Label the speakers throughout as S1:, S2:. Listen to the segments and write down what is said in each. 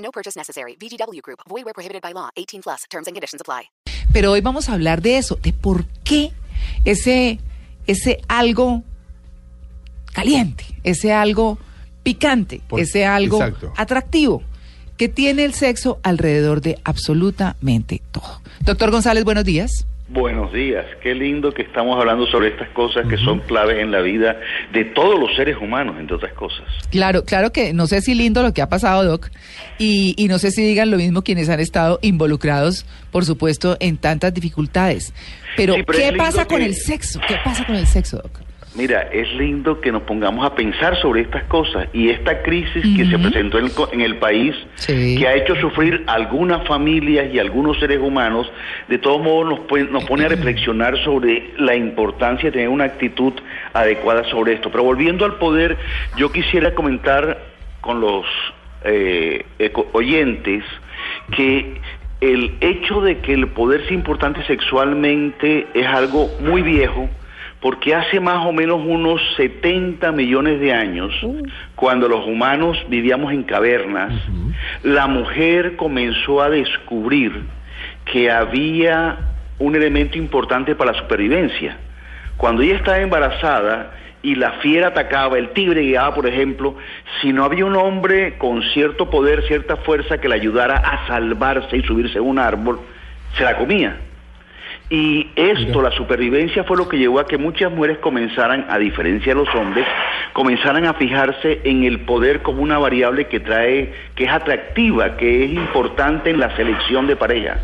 S1: No purchase necessary. VGW Group. Void where prohibited by law. 18 plus. Terms and conditions apply.
S2: Pero hoy vamos a hablar de eso, de por qué ese, ese algo caliente, ese algo picante,
S3: Por-
S2: ese algo
S3: exacto.
S2: atractivo que tiene el sexo alrededor de absolutamente todo. Doctor González, buenos días.
S4: Buenos días, qué lindo que estamos hablando sobre estas cosas que son claves en la vida de todos los seres humanos, entre otras cosas.
S2: Claro, claro que no sé si lindo lo que ha pasado, Doc, y, y no sé si digan lo mismo quienes han estado involucrados, por supuesto, en tantas dificultades. Pero,
S4: Sí, pero
S2: ¿qué pasa con
S4: que-
S2: el sexo? ¿Qué pasa con el sexo, Doc?
S4: Mira, es lindo que nos pongamos a pensar sobre estas cosas y esta crisis que se presentó en el, en el país,
S2: Sí.
S4: que ha hecho sufrir algunas familias y algunos seres humanos, de todos modos nos, pone- nos pone a reflexionar sobre la importancia de tener una actitud adecuada sobre esto. Pero volviendo al poder, yo quisiera comentar con los eh, oyentes que el hecho de que el poder sea importante sexualmente es algo muy viejo, porque hace más o menos unos 70 millones de años, cuando los humanos vivíamos en cavernas, la mujer comenzó a descubrir que había un elemento importante para la supervivencia. Cuando ella estaba embarazada y la fiera atacaba, el tigre llegaba, por ejemplo, si no había un hombre con cierto poder, cierta fuerza que le ayudara a salvarse y subirse a un árbol, se la comía. Y esto, la supervivencia, fue lo que llevó a que muchas mujeres comenzaran, a diferencia de los hombres, comenzaran a fijarse en el poder como una variable que trae, que es atractiva, que es importante en la selección de pareja.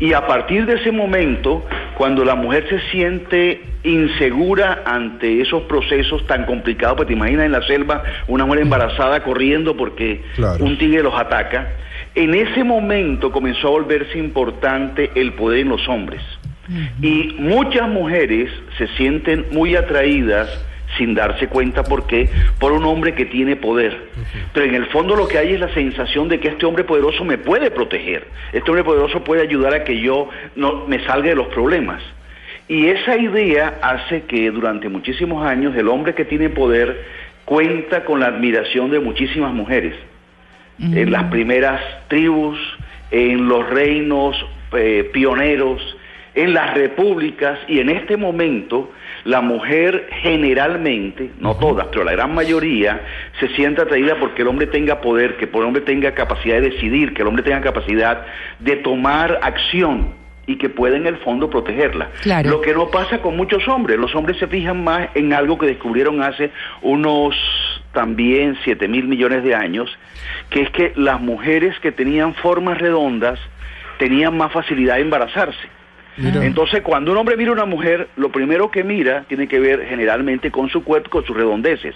S4: Y a partir de ese momento, cuando la mujer se siente insegura ante esos procesos tan complicados, pues te imaginas en la selva una mujer embarazada corriendo porque
S3: Claro.
S4: un tigre los ataca, en ese momento comenzó a volverse importante el poder en los hombres. Y muchas mujeres se sienten muy atraídas sin darse cuenta por qué, por un hombre que tiene poder. Pero en el fondo lo que hay es la sensación de que este hombre poderoso me puede proteger. Este hombre poderoso puede ayudar a que yo no me salga de los problemas. Y esa idea hace que durante muchísimos años el hombre que tiene poder cuenta con la admiración de muchísimas mujeres. En las primeras tribus, en los reinos eh, pioneros, en las repúblicas y en este momento la mujer generalmente, no todas, pero la gran mayoría, se siente atraída porque el hombre tenga poder, que el hombre tenga capacidad de decidir, que el hombre tenga capacidad de tomar acción y que pueda en el fondo protegerla.
S2: Claro.
S4: Lo que no pasa con muchos hombres, los hombres se fijan más en algo que descubrieron hace unos también 7 mil millones de años, que es que las mujeres que tenían formas redondas tenían más facilidad de embarazarse.
S3: Mira.
S4: Entonces, cuando un hombre mira a una mujer, lo primero que mira tiene que ver generalmente con su cuerpo, con sus redondeces.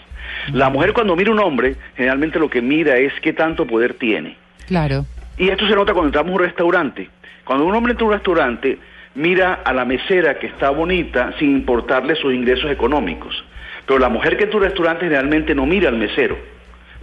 S4: La mujer cuando mira a un hombre, generalmente lo que mira es qué tanto poder tiene.
S2: Claro.
S4: Y esto se nota cuando entramos a un restaurante. Cuando un hombre entra a un restaurante, mira a la mesera que está bonita sin importarle sus ingresos económicos. Pero la mujer que entra a un restaurante generalmente no mira al mesero.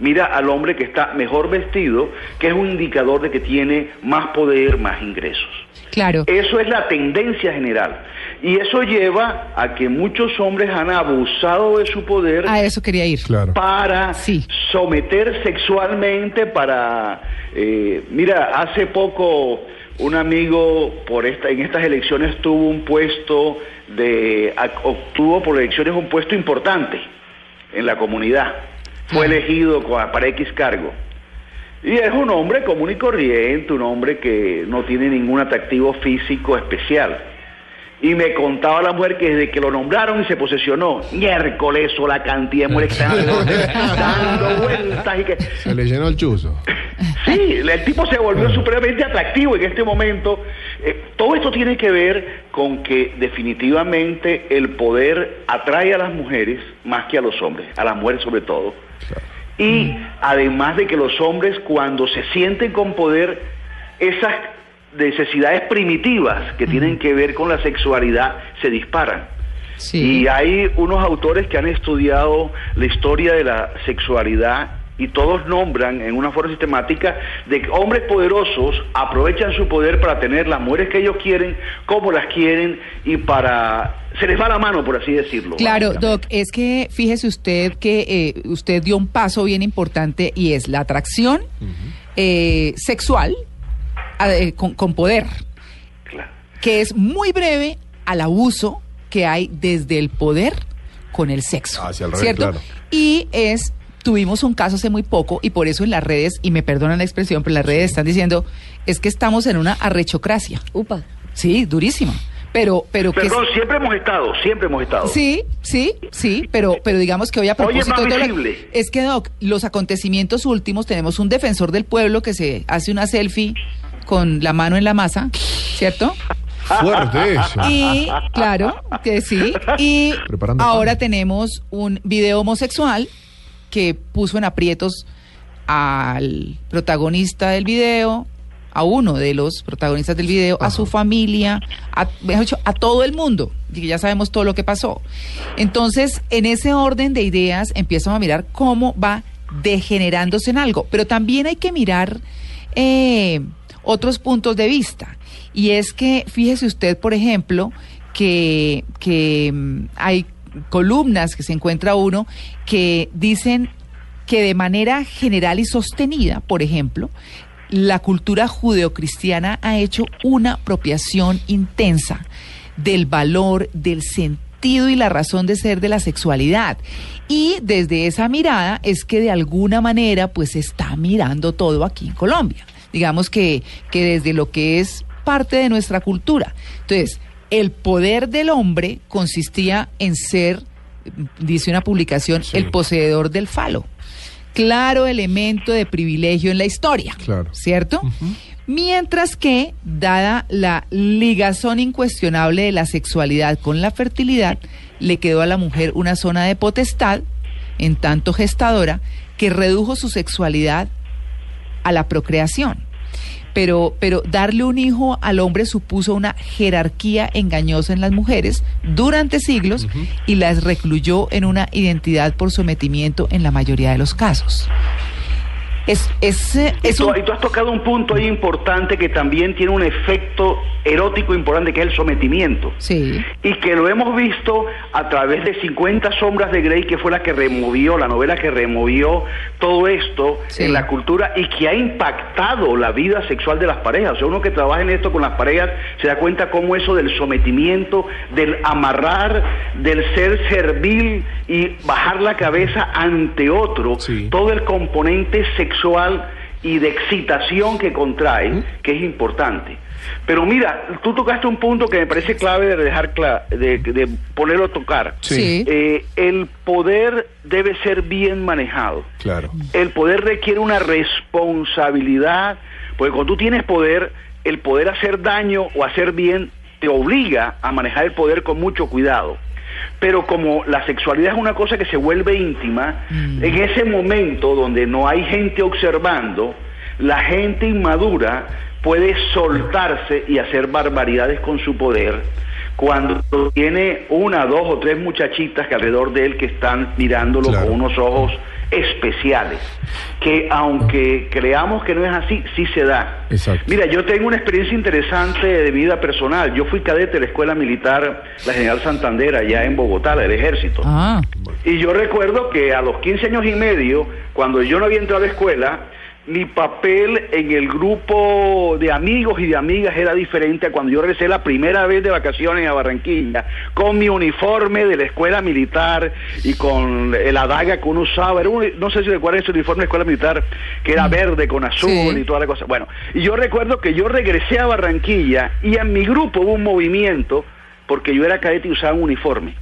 S4: Mira al hombre que está mejor vestido, que es un indicador de que tiene más poder, más ingresos.
S2: Claro.
S4: Eso es la tendencia general. Y eso lleva a que muchos hombres han abusado de su poder
S2: A eso quería ir.
S3: Claro.
S4: para
S2: Sí.
S4: someter sexualmente, para... eh, mira, hace poco un amigo por esta, en estas elecciones tuvo un puesto de... obtuvo por elecciones un puesto importante en la comunidad. Fue elegido para X cargo. Y es un hombre común y corriente, un hombre que no tiene ningún atractivo físico especial. Y me contaba la mujer que desde que lo nombraron y se posesionó, miércoles o la cantidad de mujeres que estaban dando vueltas y que...
S3: Se le llenó el chuzo.
S4: Sí, el tipo se volvió supremamente atractivo en este momento. Eh, todo esto tiene que ver con que definitivamente el poder atrae a las mujeres más que a los hombres, a las mujeres sobre todo. Y además de que los hombres cuando se sienten con poder, esas necesidades primitivas que tienen que ver con la sexualidad se disparan.
S2: Sí.
S4: Y hay unos autores que han estudiado la historia de la sexualidad y todos nombran en una forma sistemática de que hombres poderosos aprovechan su poder para tener las mujeres que ellos quieren, como las quieren y para... Se les va la mano, por así decirlo.
S2: Claro. Doc, es que fíjese usted que eh, usted dio un paso bien importante y es la atracción eh, sexual a- eh, con, con poder,
S4: Claro.
S2: que es muy breve al abuso que hay desde el poder con el sexo.
S3: Hacia el revés,
S2: ¿Cierto?
S3: claro.
S2: Y es, tuvimos un caso hace muy poco y por eso en las redes, y me perdonan la expresión, pero las redes están diciendo, es que estamos en una arrechocracia.
S5: Upa.
S2: Sí, durísima. Pero, pero que...
S4: Perdón, siempre hemos estado, siempre hemos estado.
S2: Sí, sí, sí, pero, pero digamos que hoy a
S4: Hoy es
S2: propósito
S4: más
S2: de es que Doc, los acontecimientos últimos tenemos un defensor del pueblo que se hace una selfie con la mano en la masa, ¿cierto?
S3: Fuerte eso.
S2: Y claro que sí. Y
S3: Preparando
S2: ahora
S3: pan.
S2: tenemos un video homosexual que puso en aprietos al protagonista del video, a uno de los protagonistas del video, a su familia, a, mejor dicho, a todo el mundo. Y que ya sabemos todo lo que pasó. Entonces, en ese orden de ideas, empezamos a mirar cómo va degenerándose en algo. Pero también hay que mirar eh, otros puntos de vista. Y es que, fíjese usted, por ejemplo, que, que mm, hay columnas que se encuentra uno que dicen que de manera general y sostenida, por ejemplo, la cultura judeocristiana ha hecho una apropiación intensa del valor, del sentido y la razón de ser de la sexualidad. Y desde esa mirada es que de alguna manera pues está mirando todo aquí en Colombia. Digamos que, que desde lo que es parte de nuestra cultura. Entonces, el poder del hombre consistía en ser, dice una publicación,
S3: Sí.
S2: el poseedor del falo. Claro elemento de privilegio en la historia.
S3: Claro.
S2: ¿Cierto? Mientras que, dada la ligazón incuestionable de la sexualidad con la fertilidad, le quedó a la mujer una zona de potestad, en tanto gestadora, que redujo su sexualidad a la procreación. Pero, pero darle un hijo al hombre supuso una jerarquía engañosa en las mujeres durante siglos y las recluyó en una identidad por sometimiento en la mayoría de los casos. Es, es, eh,
S4: Y
S2: es
S4: tú,
S2: un-
S4: y tú has tocado un punto ahí importante que también tiene un efecto erótico importante, que es el sometimiento.
S2: Sí.
S4: Y que lo hemos visto a través de 50 sombras de Grey, que fue la que removió, la novela que removió todo esto
S2: Sí.
S4: en la cultura y que ha impactado la vida sexual de las parejas. O sea, uno que trabaja en esto con las parejas se da cuenta cómo eso del sometimiento, del amarrar, del ser servil y bajar la cabeza ante otro,
S3: Sí.
S4: todo el componente sexual y de excitación que contrae, que es importante. Pero mira, tú tocaste un punto que me parece clave de dejar cla- de, de ponerlo a tocar.
S2: Sí.
S4: Eh, el poder debe ser bien manejado.
S3: Claro.
S4: El poder requiere una responsabilidad, porque cuando tú tienes poder, el poder hacer daño o hacer bien te obliga a manejar el poder con mucho cuidado. Pero como la sexualidad es una cosa que se vuelve íntima, en ese momento donde no hay gente observando, la gente inmadura puede soltarse y hacer barbaridades con su poder cuando tiene una, dos o tres muchachitas que alrededor de él que están mirándolo
S3: Claro.
S4: con unos ojos especiales, que aunque creamos que no es así, sí se da.
S3: Exacto.
S4: Mira, yo tengo una experiencia interesante de vida personal. Yo fui cadete de la Escuela Militar, la General Santander, allá en Bogotá, del Ejército.
S2: Ah,
S4: Y yo recuerdo que a los 15 años y medio, cuando yo no había entrado a la escuela, mi papel en el grupo de amigos y de amigas era diferente a cuando yo regresé la primera vez de vacaciones a Barranquilla, con mi uniforme de la escuela militar y con la daga que uno usaba. Era un- no sé si recuerdan ese uniforme de escuela militar, que era verde con azul
S2: Sí.
S4: y toda la cosa. Bueno, y yo recuerdo que yo regresé a Barranquilla y en mi grupo hubo un movimiento porque yo era cadete y usaba un uniforme.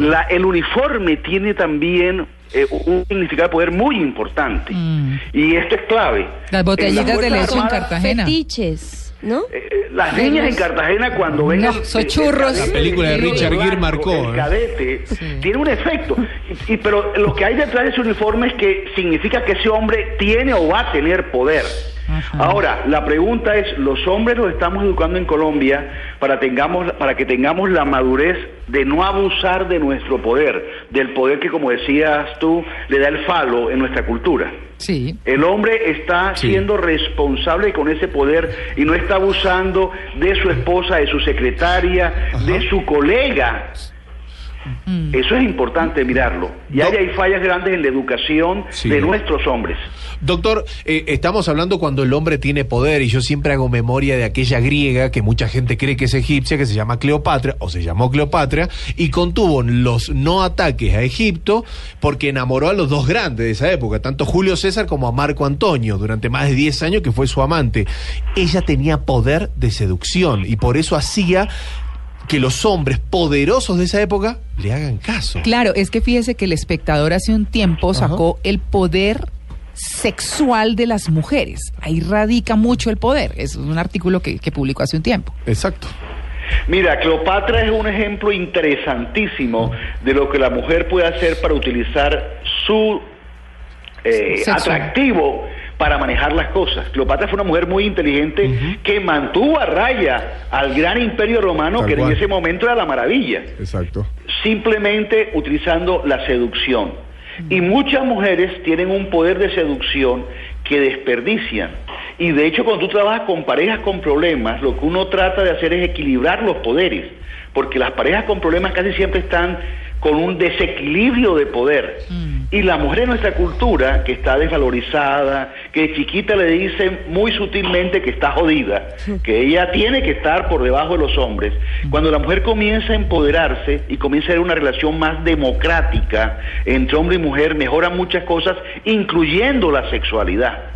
S4: La- el uniforme tiene también eh, un significado de poder muy importante.
S2: Mm.
S4: Y esto es clave.
S2: Las botellitas de leche en Cartagena.
S5: Fetiches. ¿No?
S4: Eh, eh, las niñas en Cartagena cuando ven
S2: No,
S4: el-
S2: son
S4: el- el
S2: churros.
S4: cadete,
S3: La película de Richard Gere marcó,
S4: El cadete tiene un efecto. Y, y- pero lo que hay detrás de ese uniforme es que significa que ese hombre tiene o va a tener poder. Ahora, la pregunta es, los hombres los estamos educando en Colombia para tengamos para que tengamos la madurez de no abusar de nuestro poder, del poder que como decías tú le da el falo en nuestra cultura.
S2: Sí.
S4: El hombre está
S3: Sí.
S4: siendo responsable con ese poder y no está abusando de su esposa, de su secretaria, de su colega. Eso es importante mirarlo. Y ahí hay fallas grandes en la educación
S3: Sí.
S4: de nuestros hombres.
S3: Doctor, eh, estamos hablando cuando el hombre tiene poder y yo siempre hago memoria de aquella griega que mucha gente cree que es egipcia, que se llama Cleopatra o se llamó Cleopatra y contuvo los no ataques a Egipto porque enamoró a los dos grandes de esa época, tanto Julio César como a Marco Antonio, durante más de 10 años que fue su amante. Ella tenía poder de seducción y por eso hacía que los hombres poderosos de esa época le hagan caso.
S2: Claro, es que fíjese que el espectador hace un tiempo sacó el poder sexual de las mujeres. Ahí radica mucho el poder. Es un artículo que, que publicó hace un tiempo.
S3: Exacto.
S4: Mira, Cleopatra es un ejemplo interesantísimo de lo que la mujer puede hacer para utilizar su eh,
S2: Sexual.
S4: atractivo para manejar las cosas. Cleopatra fue una mujer muy inteligente que mantuvo a raya al gran imperio romano
S3: Tal
S4: que
S3: cual.
S4: en ese momento era la maravilla
S3: Exacto.
S4: simplemente utilizando la seducción. Y muchas mujeres tienen un poder de seducción que desperdician. Y de hecho, cuando tú trabajas con parejas con problemas, lo que uno trata de hacer es equilibrar los poderes, porque las parejas con problemas casi siempre están con un desequilibrio de poder. Y la mujer en nuestra cultura, que está desvalorizada, que de chiquita le dicen muy sutilmente que está jodida, que ella tiene que estar por debajo de los hombres, cuando la mujer comienza a empoderarse y comienza a tener una relación más democrática entre hombre y mujer, mejoran muchas cosas, incluyendo la sexualidad.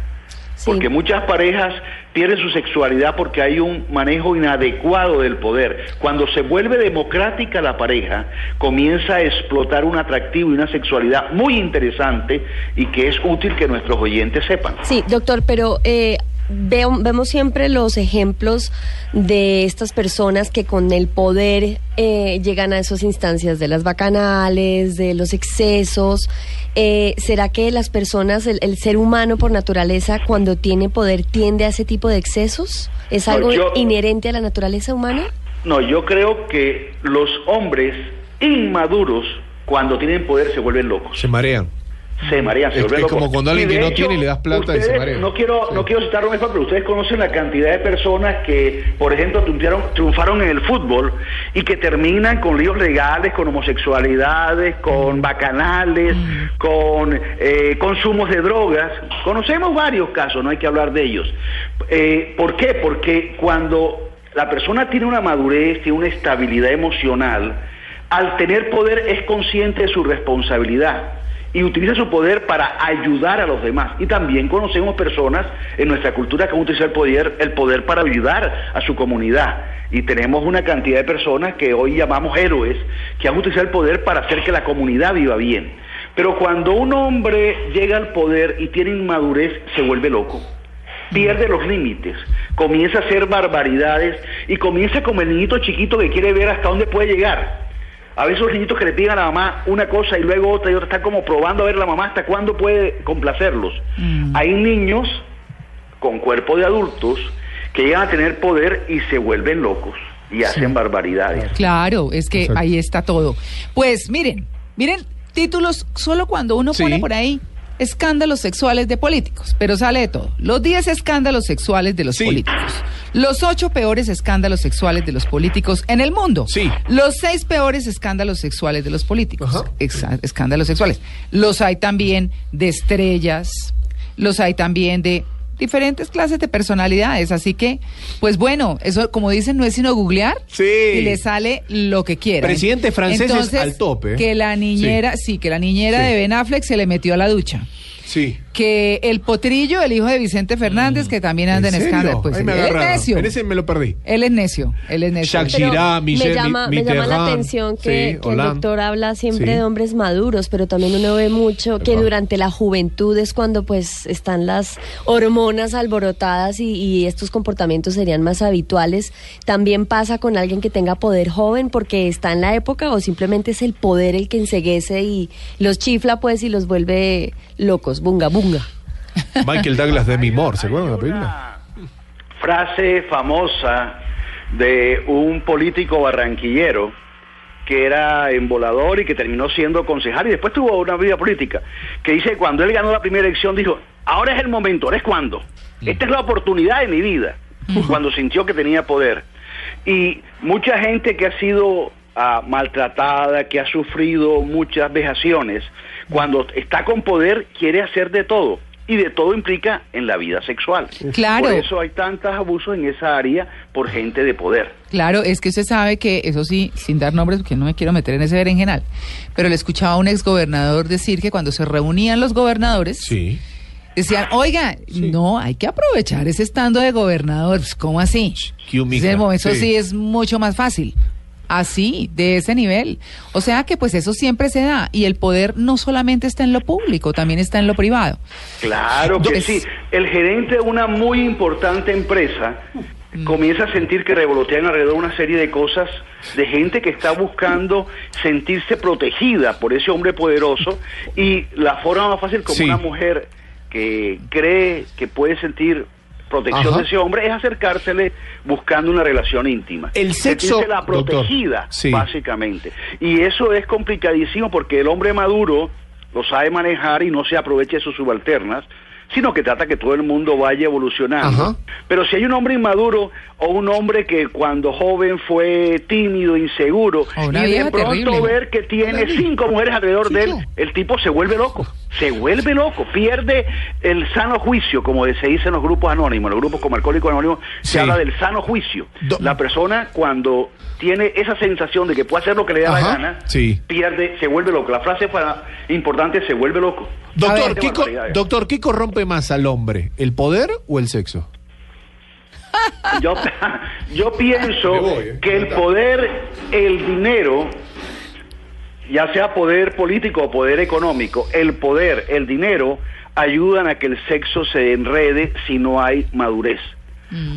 S5: Sí.
S4: Porque muchas parejas pierden su sexualidad porque hay un manejo inadecuado del poder. Cuando se vuelve democrática la pareja, comienza a explotar un atractivo y una sexualidad muy interesante y que es útil que nuestros oyentes sepan.
S5: Sí, doctor, pero eh, veo- vemos siempre los ejemplos de estas personas que con el poder eh, llegan a esas instancias de las bacanales, de los excesos. Eh, ¿Será que las personas, el, el ser humano por naturaleza, cuando tiene poder, tiende a ese tipo de excesos? ¿Es
S4: No,
S5: algo
S4: yo-
S5: inherente a la naturaleza humana?
S4: No, yo creo que los hombres inmaduros, cuando tienen poder, se vuelven locos.
S3: Se marean.
S4: Se marean, se
S3: Es- es como cuando alguien
S4: Y
S3: que no tiene le das plata y se marea.
S4: No quiero,
S3: Sí.
S4: no quiero citar un ejemplo, pero ustedes conocen la cantidad de personas que, por ejemplo, triunfaron, triunfaron en el fútbol y que terminan con líos legales, con homosexualidades, con bacanales, con eh, consumos de drogas. Conocemos varios casos, no hay que hablar de ellos. Eh, ¿Por qué? Porque cuando la persona tiene una madurez, tiene una estabilidad emocional, al tener poder es consciente de su responsabilidad y utiliza su poder para ayudar a los demás. Y también conocemos personas en nuestra cultura que han utilizado el poder, el poder para ayudar a su comunidad. Y tenemos una cantidad de personas que hoy llamamos héroes, que han utilizado el poder para hacer que la comunidad viva bien. Pero cuando un hombre llega al poder y tiene inmadurez, se vuelve loco pierde los límites, comienza a hacer barbaridades y comienza como el niñito chiquito que quiere ver hasta dónde puede llegar. A veces los niñitos que le piden a la mamá una cosa y luego otra y otra están como probando a ver la mamá hasta cuándo puede complacerlos. Hay niños con cuerpo de adultos que llegan a tener poder y se vuelven locos y hacen barbaridades.
S2: Claro, es que
S3: Exacto.
S2: ahí está todo. Pues miren, miren, títulos solo cuando uno
S3: Sí.
S2: pone por ahí escándalos sexuales de políticos, pero sale de todo. Los 10 escándalos sexuales de los
S3: Sí.
S2: políticos. Los 8 peores escándalos sexuales de los políticos en el mundo.
S3: Sí.
S2: Los 6 peores escándalos sexuales de los políticos.
S3: Ajá.
S2: Escándalos sexuales. Los hay también de estrellas, los hay también de diferentes clases de personalidades. Así que, pues bueno, eso como dicen, no es sino googlear
S3: Sí.
S2: y le sale lo que quiera.
S3: Presidente francés es al tope.
S2: Que la niñera, sí, que la niñera
S3: Sí.
S2: de Ben Affleck se le metió a la ducha.
S3: Sí.
S2: Que el potrillo, el hijo de Vicente Fernández, que también anda en,
S3: serio?
S2: escándalo, pues
S3: me
S2: él es necio.
S3: En ese me lo perdí.
S2: Él es necio, él es necio.
S3: Jacques
S5: Pero
S3: Chirac, Michel
S5: me llama,
S3: Mi-
S5: me llama la atención que,
S3: sí,
S5: que el doctor habla siempre
S3: Sí.
S5: de hombres maduros, pero también uno ve mucho que durante la juventud es cuando pues están las hormonas alborotadas y, y estos comportamientos serían más habituales. También pasa con alguien que tenga poder joven porque está en la época o simplemente es el poder el que enseguece y los chifla pues y los vuelve locos, bunga bunga.
S3: Michael Douglas de Mi Moore, ¿se acuerdan de la película?
S4: frase famosa de un político barranquillero que era embolador y que terminó siendo concejal y después tuvo una vida política, que dice que cuando él ganó la primera elección dijo, ahora es el momento, ahora es cuando, esta es la oportunidad de mi vida, cuando sintió que tenía poder. Y mucha gente que ha sido ah, maltratada, que ha sufrido muchas vejaciones, cuando está con poder quiere hacer de todo. Y de todo implica en la vida sexual.
S2: Claro.
S4: Por eso hay tantos abusos en esa área por gente de poder.
S2: Claro, es que usted sabe que, eso sí, sin dar nombres, porque no me quiero meter en ese berenjenal, pero le escuchaba a un exgobernador decir que cuando se reunían los gobernadores,
S3: Sí.
S2: decían, oiga, no, hay que aprovechar ese estando de gobernador. Pues, ¿Cómo así? Eso
S3: Sí.
S2: sí es mucho más fácil. Así, de ese nivel. O sea que pues eso siempre se da. Y el poder no solamente está en lo público, también está en lo privado.
S4: Claro que
S2: Es-
S4: sí. El gerente de una muy importante empresa comienza a sentir que revolotean alrededor una serie de cosas de gente que está buscando sentirse protegida por ese hombre poderoso y la forma más fácil como
S3: Sí.
S4: una mujer que cree que puede sentir protección
S3: Ajá.
S4: de ese hombre es acercársele buscando una relación íntima.
S3: El sexo,
S4: la protegida,
S3: sí.
S4: básicamente. Y eso es complicadísimo porque el hombre maduro lo sabe manejar y no se aprovecha de sus subalternas, sino que trata que todo el mundo vaya evolucionando.
S3: Ajá.
S4: Pero si hay un hombre inmaduro o un hombre que cuando joven fue tímido, inseguro,
S2: O una
S4: y de pronto
S2: terrible.
S4: ver que tiene cinco mujeres alrededor de él, el tipo se vuelve loco, se vuelve loco, pierde el sano juicio, como se dice en los grupos anónimos, en los grupos como Alcohólicos Anónimos,
S3: Sí.
S4: se habla del sano juicio.
S3: Do-
S4: La persona cuando tiene esa sensación de que puede hacer lo que le da
S3: Ajá,
S4: la gana,
S3: sí.
S4: pierde, se vuelve loco. La frase para, importante, se vuelve loco.
S3: Doctor,
S4: ver,
S3: ¿qué co- doctor, ¿qué corrompe más al hombre? ¿El poder o el sexo?
S4: Yo, yo pienso
S3: voy, ¿eh?
S4: que el poder, el dinero, ya sea poder político o poder económico, el poder, el dinero, ayudan a que el sexo se enrede si no hay madurez.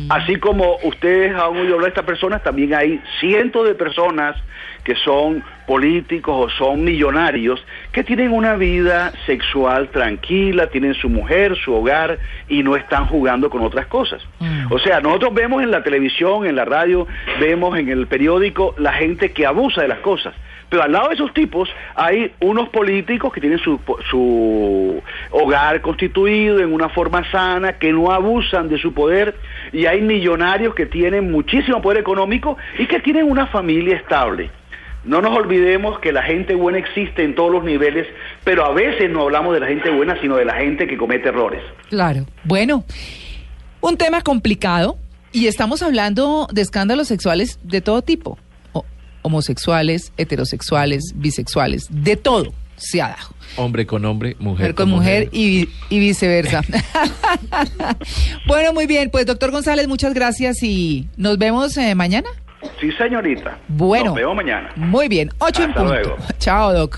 S4: Así como ustedes han oído hablar de estas personas, también hay cientos de personas que son políticos o son millonarios que tienen una vida sexual tranquila, tienen su mujer, su hogar y no están jugando con otras cosas. O sea, nosotros vemos en la televisión, en la radio, vemos en el periódico la gente que abusa de las cosas. Pero al lado de esos tipos hay unos políticos que tienen su, su hogar constituido en una forma sana, que no abusan de su poder, y hay millonarios que tienen muchísimo poder económico y que tienen una familia estable. No nos olvidemos que la gente buena existe en todos los niveles, pero a veces no hablamos de la gente buena, sino de la gente que comete errores.
S2: Claro. Bueno, un tema complicado y estamos hablando de escándalos sexuales de todo tipo. Homosexuales, heterosexuales, bisexuales, de todo se ha dado.
S6: Hombre con hombre, mujer,
S2: Mujer con mujer y, y viceversa. bueno, muy bien. Pues doctor González, muchas gracias y nos vemos eh, mañana.
S4: Sí, señorita.
S2: Bueno.
S4: Nos vemos mañana.
S2: Muy bien. Ocho en
S4: Hasta
S2: punto.
S4: luego.
S2: Chao, doc.